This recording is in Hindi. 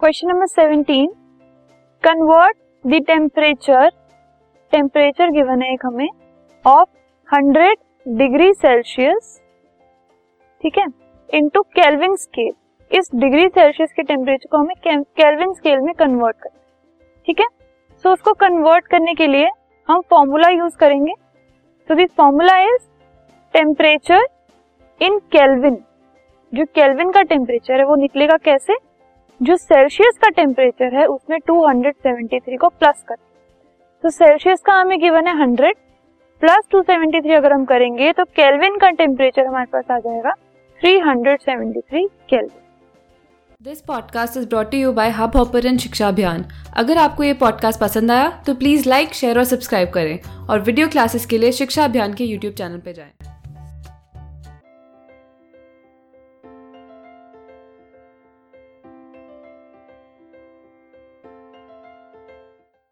Question number seventeen convert the temperature temperature given है एक हमें ऑफ़ हंड्रेड डिग्री सेल्सियस ठीक है इनटू केल्विन स्केल इस डिग्री सेल्सियस के टेम्परेचर को हमें केल्विन स्केल में कन्वर्ट करना ठीक है? सो so, उसको कन्वर्ट करने के लिए हम फॉर्मूला यूज़ करेंगे. तो this formula is temperature in Kelvin जो केल्विन का टेम्परेचर है वो निकलेगा कैसे? जो सेल्सियस का टेम्परेचर है उसमें 273 को प्लस कर तो सेल्सियस का हमें गिवन है 100 प्लस 273 अगर हम करेंगे तो केल्विन का टेम्परेचर हमारे पास आ जाएगा 373 Kelvin this podcast is brought you by Hub Hopper Shiksha Abhiyan अगर आपको ये पॉडकास्ट पसंद आया तो प्लीज़ लाइक शेयर और सब्सक्राइब करें। और वीडियो क्लासेस के लिए शिक्षा अभियान के यूट्यूब चैनल पर जाएँ।